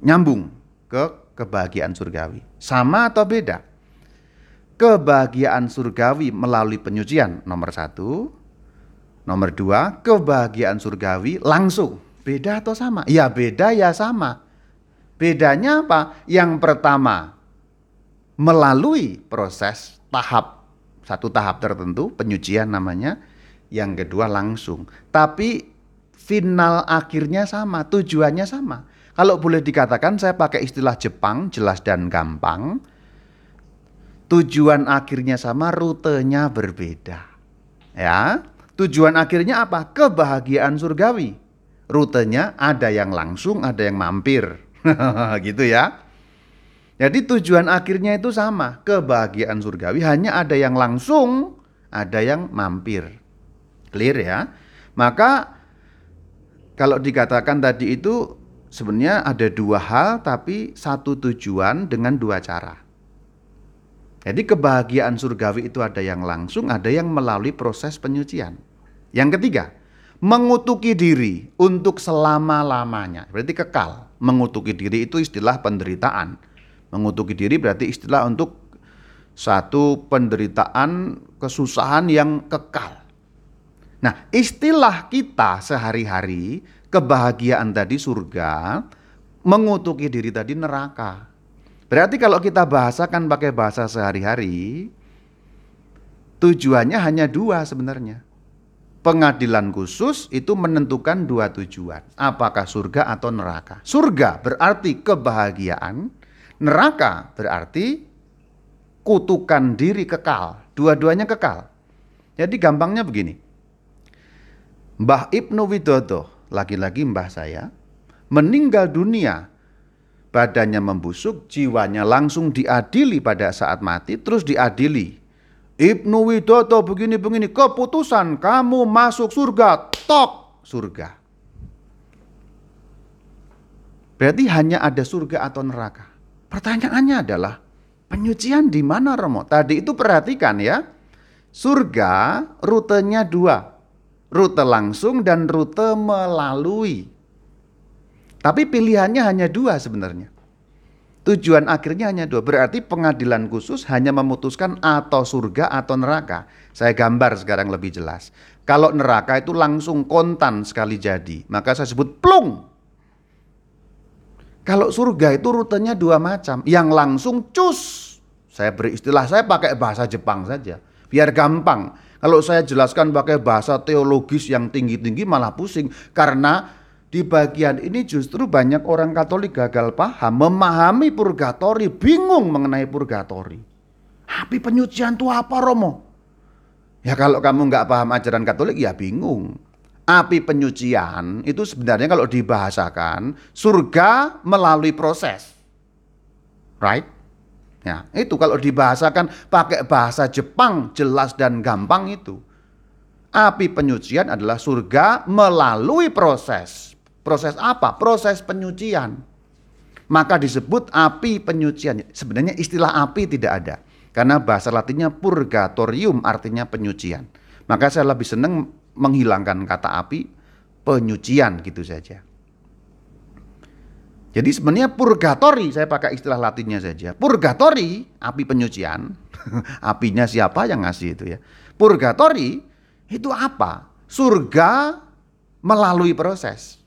nyambung ke kebahagiaan surgawi. Sama atau beda? Kebahagiaan surgawi melalui penyucian nomor satu, Nomor dua, kebahagiaan surgawi langsung. Beda atau sama? Ya beda ya sama. Bedanya apa? Yang pertama, melalui proses tahap, satu tahap tertentu, penyucian namanya. Yang kedua langsung. Tapi final akhirnya sama, tujuannya sama. Kalau boleh dikatakan saya pakai istilah Jepang, jelas dan gampang. Tujuan akhirnya sama, rutenya berbeda. Ya, Tujuan akhirnya apa? Kebahagiaan surgawi. Rutenya ada yang langsung, ada yang mampir. *laughs* gitu ya. Jadi tujuan akhirnya itu sama, kebahagiaan surgawi hanya ada yang langsung, ada yang mampir. Clear ya? Maka kalau dikatakan tadi itu sebenarnya ada dua hal tapi satu tujuan dengan dua cara. Jadi kebahagiaan surgawi itu ada yang langsung, ada yang melalui proses penyucian. Yang ketiga, mengutuki diri untuk selama-lamanya. Berarti kekal. Mengutuki diri itu istilah penderitaan. Mengutuki diri berarti istilah untuk satu penderitaan, kesusahan yang kekal. Nah, istilah kita sehari-hari, kebahagiaan tadi surga, mengutuki diri tadi neraka. Berarti kalau kita bahasakan pakai bahasa sehari-hari, tujuannya hanya dua sebenarnya pengadilan khusus itu menentukan dua tujuan. Apakah surga atau neraka? Surga berarti kebahagiaan, neraka berarti kutukan diri kekal. Dua-duanya kekal. Jadi gampangnya begini. Mbah Ibnu Widodo, lagi-lagi mbah saya, meninggal dunia. Badannya membusuk, jiwanya langsung diadili pada saat mati, terus diadili Ibnu Widodo begini-begini, keputusan kamu masuk surga, tok surga. Berarti hanya ada surga atau neraka. Pertanyaannya adalah, penyucian di mana Romo? Tadi itu perhatikan ya, surga rutenya dua. Rute langsung dan rute melalui. Tapi pilihannya hanya dua sebenarnya. Tujuan akhirnya hanya dua. Berarti pengadilan khusus hanya memutuskan atau surga atau neraka. Saya gambar sekarang lebih jelas. Kalau neraka itu langsung kontan sekali jadi, maka saya sebut plung. Kalau surga itu rutenya dua macam. Yang langsung cus Saya beri istilah, saya pakai bahasa Jepang saja. Biar gampang. Kalau saya jelaskan pakai bahasa teologis yang tinggi-tinggi malah pusing. Karena di bagian ini justru banyak orang Katolik gagal paham, memahami purgatori, bingung mengenai purgatori. Api penyucian itu apa Romo? Ya kalau kamu nggak paham ajaran Katolik ya bingung. Api penyucian itu sebenarnya kalau dibahasakan surga melalui proses. Right? Ya, itu kalau dibahasakan pakai bahasa Jepang jelas dan gampang itu. Api penyucian adalah surga melalui proses. Proses apa? Proses penyucian. Maka disebut api penyucian. Sebenarnya istilah api tidak ada. Karena bahasa latinnya purgatorium artinya penyucian. Maka saya lebih senang menghilangkan kata api penyucian gitu saja. Jadi sebenarnya purgatori, saya pakai istilah latinnya saja. Purgatori, api penyucian. *laughs* Apinya siapa yang ngasih itu ya. Purgatori itu apa? Surga melalui proses.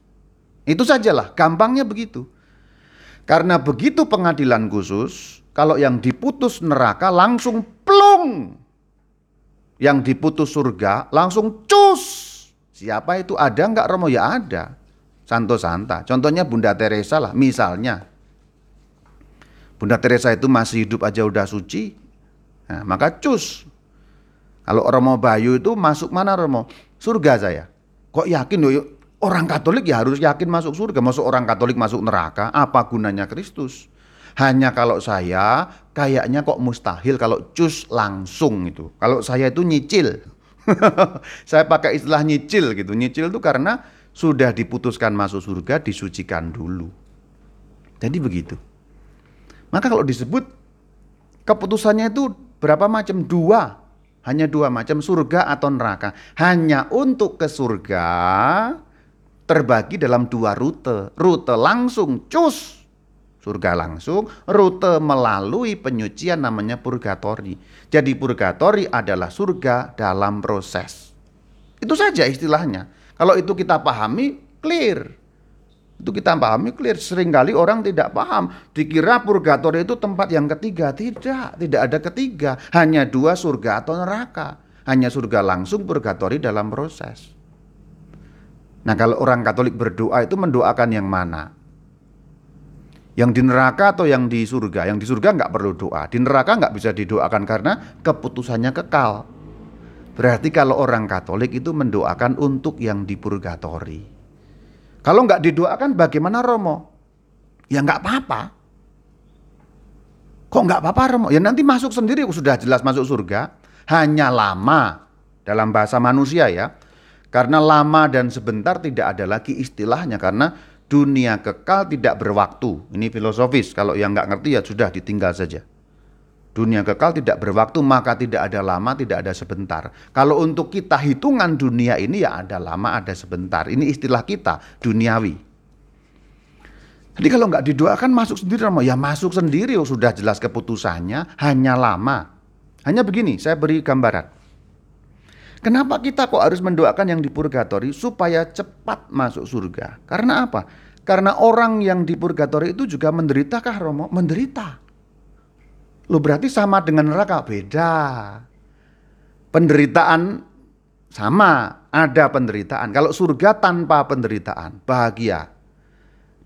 Itu sajalah, gampangnya begitu. Karena begitu pengadilan khusus, kalau yang diputus neraka langsung plung. Yang diputus surga langsung cus. Siapa itu? Ada nggak Romo? Ya ada. Santo Santa. Contohnya Bunda Teresa lah, misalnya. Bunda Teresa itu masih hidup aja udah suci, nah, maka cus. Kalau Romo Bayu itu masuk mana Romo? Surga saya. Kok yakin loh? Orang Katolik ya harus yakin masuk surga. Masuk orang Katolik masuk neraka, apa gunanya Kristus? Hanya kalau saya kayaknya kok mustahil kalau cus langsung itu. Kalau saya itu nyicil. *laughs* saya pakai istilah nyicil gitu. Nyicil itu karena sudah diputuskan masuk surga disucikan dulu. Jadi begitu. Maka kalau disebut keputusannya itu berapa macam? Dua. Hanya dua macam surga atau neraka. Hanya untuk ke surga terbagi dalam dua rute. Rute langsung cus surga langsung, rute melalui penyucian namanya purgatori. Jadi purgatori adalah surga dalam proses. Itu saja istilahnya. Kalau itu kita pahami, clear. Itu kita pahami clear. Seringkali orang tidak paham. Dikira purgatori itu tempat yang ketiga. Tidak, tidak ada ketiga. Hanya dua surga atau neraka. Hanya surga langsung, purgatori dalam proses. Nah kalau orang Katolik berdoa itu mendoakan yang mana? Yang di neraka atau yang di surga? Yang di surga nggak perlu doa. Di neraka nggak bisa didoakan karena keputusannya kekal. Berarti kalau orang Katolik itu mendoakan untuk yang di purgatori. Kalau nggak didoakan bagaimana Romo? Ya nggak apa-apa. Kok nggak apa-apa Romo? Ya nanti masuk sendiri sudah jelas masuk surga. Hanya lama dalam bahasa manusia ya. Karena lama dan sebentar tidak ada lagi istilahnya karena dunia kekal tidak berwaktu. Ini filosofis. Kalau yang nggak ngerti ya sudah ditinggal saja. Dunia kekal tidak berwaktu, maka tidak ada lama, tidak ada sebentar. Kalau untuk kita hitungan dunia ini ya ada lama, ada sebentar. Ini istilah kita, duniawi. Jadi kalau nggak didoakan masuk sendiri, ya masuk sendiri, oh, sudah jelas keputusannya, hanya lama. Hanya begini, saya beri gambaran. Kenapa kita kok harus mendoakan yang di purgatori supaya cepat masuk surga? Karena apa? Karena orang yang di purgatori itu juga menderita kah Romo? Menderita. Lu berarti sama dengan neraka? Beda. Penderitaan sama, ada penderitaan. Kalau surga tanpa penderitaan, bahagia.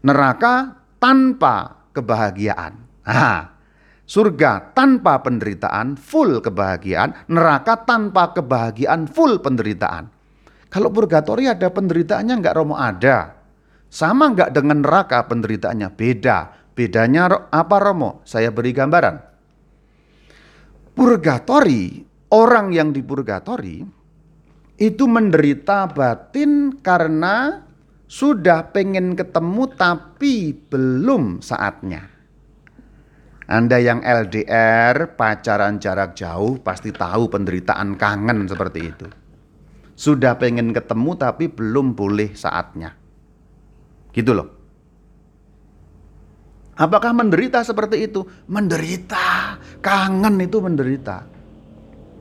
Neraka tanpa kebahagiaan. Nah, surga tanpa penderitaan, full kebahagiaan. Neraka tanpa kebahagiaan, full penderitaan. Kalau purgatori ada penderitaannya enggak Romo? Ada. Sama enggak dengan neraka penderitaannya? Beda. Bedanya apa Romo? Saya beri gambaran purgatori, orang yang di purgatori itu menderita batin karena sudah pengen ketemu tapi belum saatnya. Anda yang LDR, pacaran jarak jauh pasti tahu penderitaan kangen seperti itu. Sudah pengen ketemu tapi belum boleh saatnya. Gitu loh. Apakah menderita seperti itu? Menderita. Kangen itu menderita.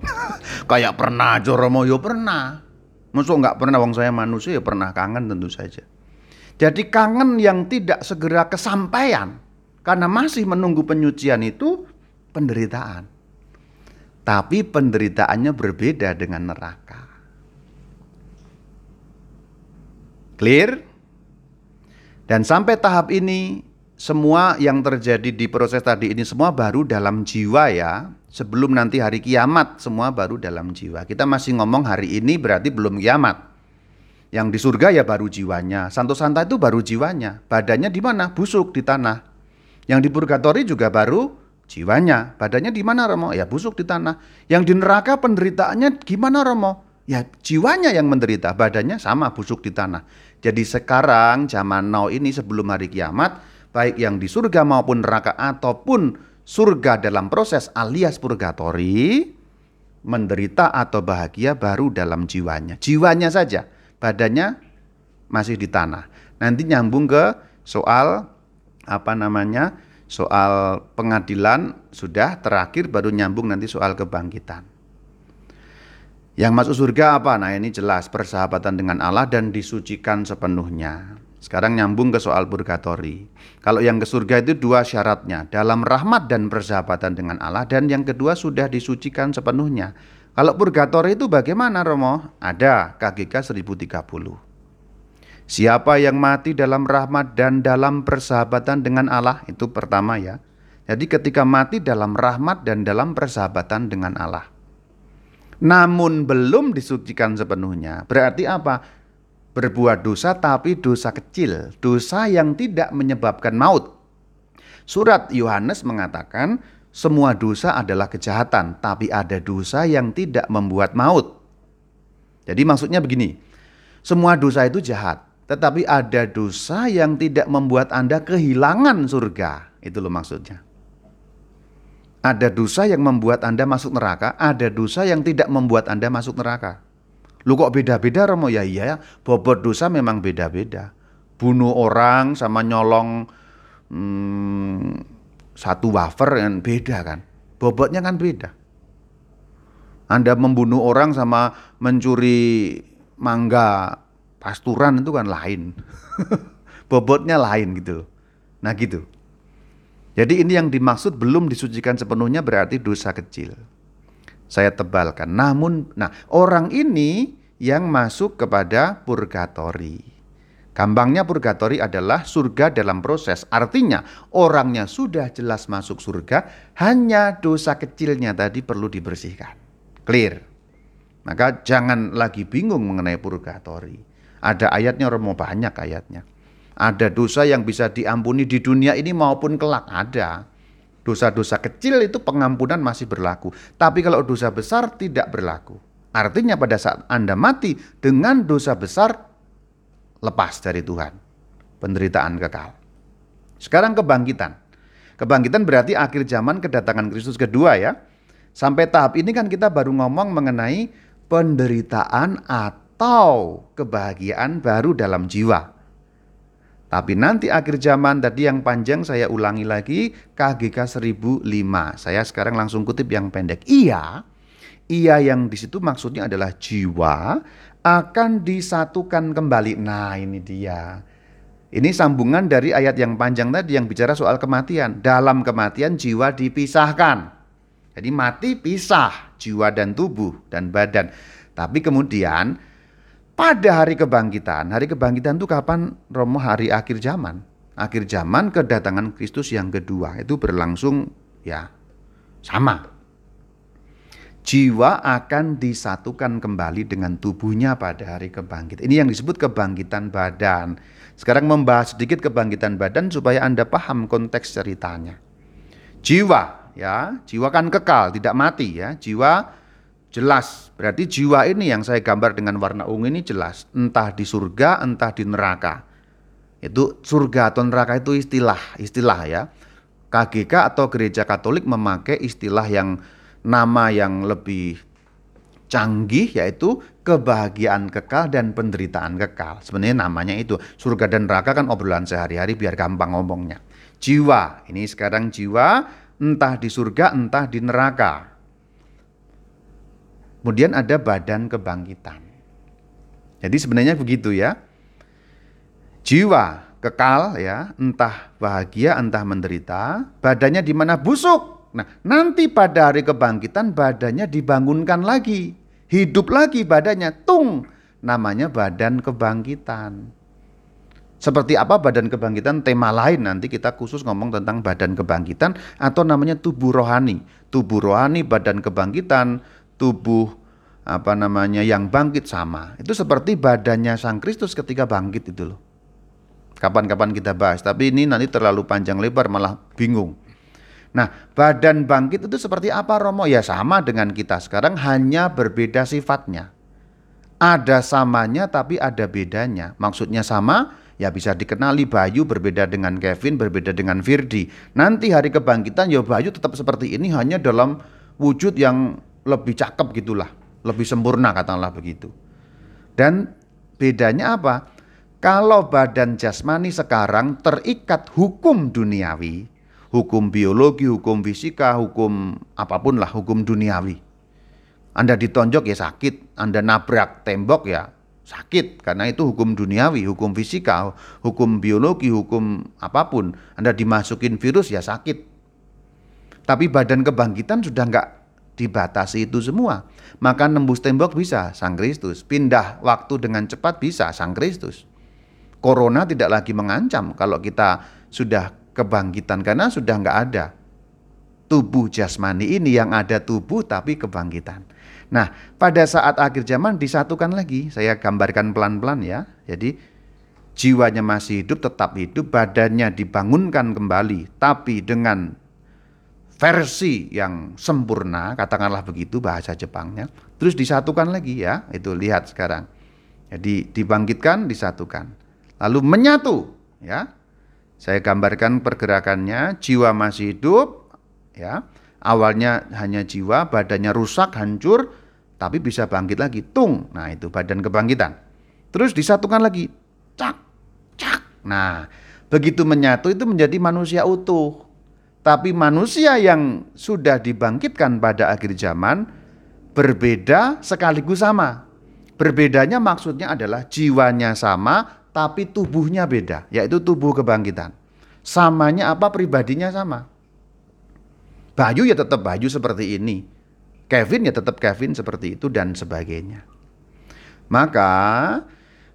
*laughs* Kayak pernah Joromo yo pernah. Masuk nggak pernah wong saya manusia ya pernah kangen tentu saja. Jadi kangen yang tidak segera kesampaian karena masih menunggu penyucian itu penderitaan. Tapi penderitaannya berbeda dengan neraka. Clear? Dan sampai tahap ini semua yang terjadi di proses tadi ini semua baru dalam jiwa ya. Sebelum nanti hari kiamat semua baru dalam jiwa. Kita masih ngomong hari ini berarti belum kiamat. Yang di surga ya baru jiwanya. Santo Santa itu baru jiwanya. Badannya di mana? Busuk di tanah. Yang di purgatori juga baru jiwanya. Badannya di mana Romo? Ya busuk di tanah. Yang di neraka penderitaannya gimana Romo? Ya jiwanya yang menderita, badannya sama busuk di tanah. Jadi sekarang zaman now ini sebelum hari kiamat, baik yang di surga maupun neraka ataupun surga dalam proses alias purgatori, menderita atau bahagia baru dalam jiwanya. Jiwanya saja, badannya masih di tanah. Nanti nyambung ke soal apa namanya? Soal pengadilan sudah terakhir baru nyambung nanti soal kebangkitan. Yang masuk surga apa? Nah, ini jelas persahabatan dengan Allah dan disucikan sepenuhnya. Sekarang nyambung ke soal purgatori. Kalau yang ke surga itu dua syaratnya, dalam rahmat dan persahabatan dengan Allah dan yang kedua sudah disucikan sepenuhnya. Kalau purgatori itu bagaimana Romo? Ada KGK 1030. Siapa yang mati dalam rahmat dan dalam persahabatan dengan Allah itu pertama ya. Jadi ketika mati dalam rahmat dan dalam persahabatan dengan Allah. Namun belum disucikan sepenuhnya. Berarti apa? Berbuat dosa tapi dosa kecil, dosa yang tidak menyebabkan maut. Surat Yohanes mengatakan semua dosa adalah kejahatan, tapi ada dosa yang tidak membuat maut. Jadi maksudnya begini, semua dosa itu jahat, tetapi ada dosa yang tidak membuat Anda kehilangan surga. Itu loh maksudnya. Ada dosa yang membuat Anda masuk neraka, ada dosa yang tidak membuat Anda masuk neraka. Lu kok beda-beda Romo? Ya iya, bobot dosa memang beda-beda. Bunuh orang sama nyolong hmm, satu wafer kan beda kan. Bobotnya kan beda. Anda membunuh orang sama mencuri mangga pasturan itu kan lain. *laughs* Bobotnya lain gitu. Nah gitu. Jadi ini yang dimaksud belum disucikan sepenuhnya berarti dosa kecil saya tebalkan. Namun, nah orang ini yang masuk kepada purgatori. Gampangnya purgatori adalah surga dalam proses. Artinya orangnya sudah jelas masuk surga, hanya dosa kecilnya tadi perlu dibersihkan. Clear. Maka jangan lagi bingung mengenai purgatori. Ada ayatnya Romo banyak ayatnya. Ada dosa yang bisa diampuni di dunia ini maupun kelak ada. Dosa-dosa kecil itu pengampunan masih berlaku, tapi kalau dosa besar tidak berlaku. Artinya pada saat Anda mati dengan dosa besar lepas dari Tuhan. Penderitaan kekal. Sekarang kebangkitan. Kebangkitan berarti akhir zaman kedatangan Kristus kedua ya. Sampai tahap ini kan kita baru ngomong mengenai penderitaan atau kebahagiaan baru dalam jiwa. Tapi nanti akhir zaman tadi yang panjang saya ulangi lagi KGK 1005. Saya sekarang langsung kutip yang pendek. Iya, iya yang di situ maksudnya adalah jiwa akan disatukan kembali. Nah, ini dia. Ini sambungan dari ayat yang panjang tadi yang bicara soal kematian. Dalam kematian jiwa dipisahkan. Jadi mati pisah jiwa dan tubuh dan badan. Tapi kemudian pada hari kebangkitan, hari kebangkitan itu kapan Romo hari akhir zaman? Akhir zaman kedatangan Kristus yang kedua itu berlangsung ya sama. Jiwa akan disatukan kembali dengan tubuhnya pada hari kebangkitan. Ini yang disebut kebangkitan badan. Sekarang membahas sedikit kebangkitan badan supaya Anda paham konteks ceritanya. Jiwa ya, jiwa kan kekal, tidak mati ya. Jiwa Jelas, berarti jiwa ini yang saya gambar dengan warna ungu ini jelas. Entah di surga, entah di neraka. Itu surga atau neraka itu istilah, istilah ya. KGK atau gereja katolik memakai istilah yang nama yang lebih canggih yaitu kebahagiaan kekal dan penderitaan kekal. Sebenarnya namanya itu. Surga dan neraka kan obrolan sehari-hari biar gampang ngomongnya. Jiwa, ini sekarang jiwa entah di surga entah di neraka. Kemudian ada badan kebangkitan. Jadi sebenarnya begitu ya. Jiwa kekal ya, entah bahagia entah menderita, badannya di mana busuk. Nah, nanti pada hari kebangkitan badannya dibangunkan lagi. Hidup lagi badannya. Tung, namanya badan kebangkitan. Seperti apa badan kebangkitan? Tema lain nanti kita khusus ngomong tentang badan kebangkitan atau namanya tubuh rohani. Tubuh rohani, badan kebangkitan, tubuh apa namanya yang bangkit sama. Itu seperti badannya Sang Kristus ketika bangkit itu loh. Kapan-kapan kita bahas, tapi ini nanti terlalu panjang lebar malah bingung. Nah, badan bangkit itu seperti apa Romo? Ya sama dengan kita sekarang hanya berbeda sifatnya. Ada samanya tapi ada bedanya. Maksudnya sama, ya bisa dikenali Bayu berbeda dengan Kevin, berbeda dengan Firdi. Nanti hari kebangkitan ya Bayu tetap seperti ini hanya dalam wujud yang lebih cakep gitulah, lebih sempurna katakanlah begitu. Dan bedanya apa? Kalau badan jasmani sekarang terikat hukum duniawi, hukum biologi, hukum fisika, hukum apa pun lah, hukum duniawi. Anda ditonjok ya sakit, Anda nabrak tembok ya sakit karena itu hukum duniawi, hukum fisika, hukum biologi, hukum apa pun. Anda dimasukin virus ya sakit. Tapi badan kebangkitan sudah nggak dibatasi itu semua. Maka nembus tembok bisa Sang Kristus, pindah waktu dengan cepat bisa Sang Kristus. Corona tidak lagi mengancam kalau kita sudah kebangkitan karena sudah nggak ada tubuh jasmani ini yang ada tubuh tapi kebangkitan. Nah, pada saat akhir zaman disatukan lagi. Saya gambarkan pelan-pelan ya. Jadi jiwanya masih hidup, tetap hidup, badannya dibangunkan kembali, tapi dengan versi yang sempurna, katakanlah begitu bahasa Jepangnya. Terus disatukan lagi ya, itu lihat sekarang. Jadi dibangkitkan, disatukan. Lalu menyatu ya. Saya gambarkan pergerakannya, jiwa masih hidup ya Awalnya hanya jiwa, badannya rusak, hancur, tapi bisa bangkit lagi. Tung. Nah, itu badan kebangkitan. Terus disatukan lagi. Cak, cak. Nah, begitu menyatu itu menjadi manusia utuh. Tapi manusia yang sudah dibangkitkan pada akhir zaman berbeda sekaligus sama. Berbedanya maksudnya adalah jiwanya sama tapi tubuhnya beda, yaitu tubuh kebangkitan. Samanya apa pribadinya sama. Bayu ya tetap Bayu seperti ini. Kevin ya tetap Kevin seperti itu dan sebagainya. Maka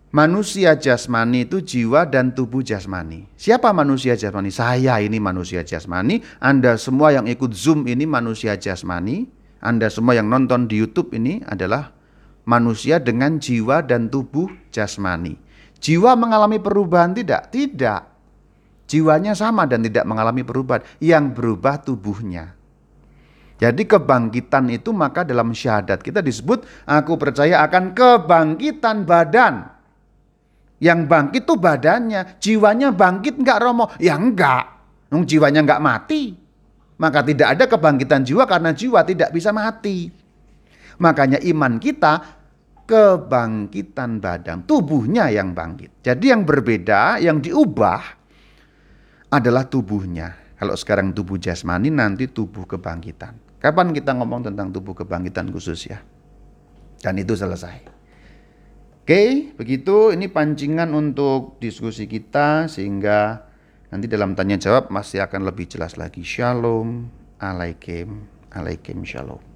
manusia jasmani itu jiwa dan tubuh jasmani. Siapa manusia jasmani? Saya ini manusia jasmani. Anda semua yang ikut Zoom ini manusia jasmani. Anda semua yang nonton di YouTube ini adalah manusia dengan jiwa dan tubuh jasmani. Jiwa mengalami perubahan tidak? Tidak. Jiwanya sama dan tidak mengalami perubahan. Yang berubah tubuhnya. Jadi kebangkitan itu maka dalam syahadat kita disebut aku percaya akan kebangkitan badan. Yang bangkit itu badannya, jiwanya bangkit enggak Romo? Ya enggak. Nung jiwanya enggak mati. Maka tidak ada kebangkitan jiwa karena jiwa tidak bisa mati. Makanya iman kita kebangkitan badan, tubuhnya yang bangkit. Jadi yang berbeda, yang diubah adalah tubuhnya. Kalau sekarang tubuh jasmani, nanti tubuh kebangkitan. Kapan kita ngomong tentang tubuh kebangkitan khusus ya? Dan itu selesai. Oke, begitu. Ini pancingan untuk diskusi kita sehingga nanti dalam tanya jawab masih akan lebih jelas lagi. Shalom, alaikum, alaikum shalom.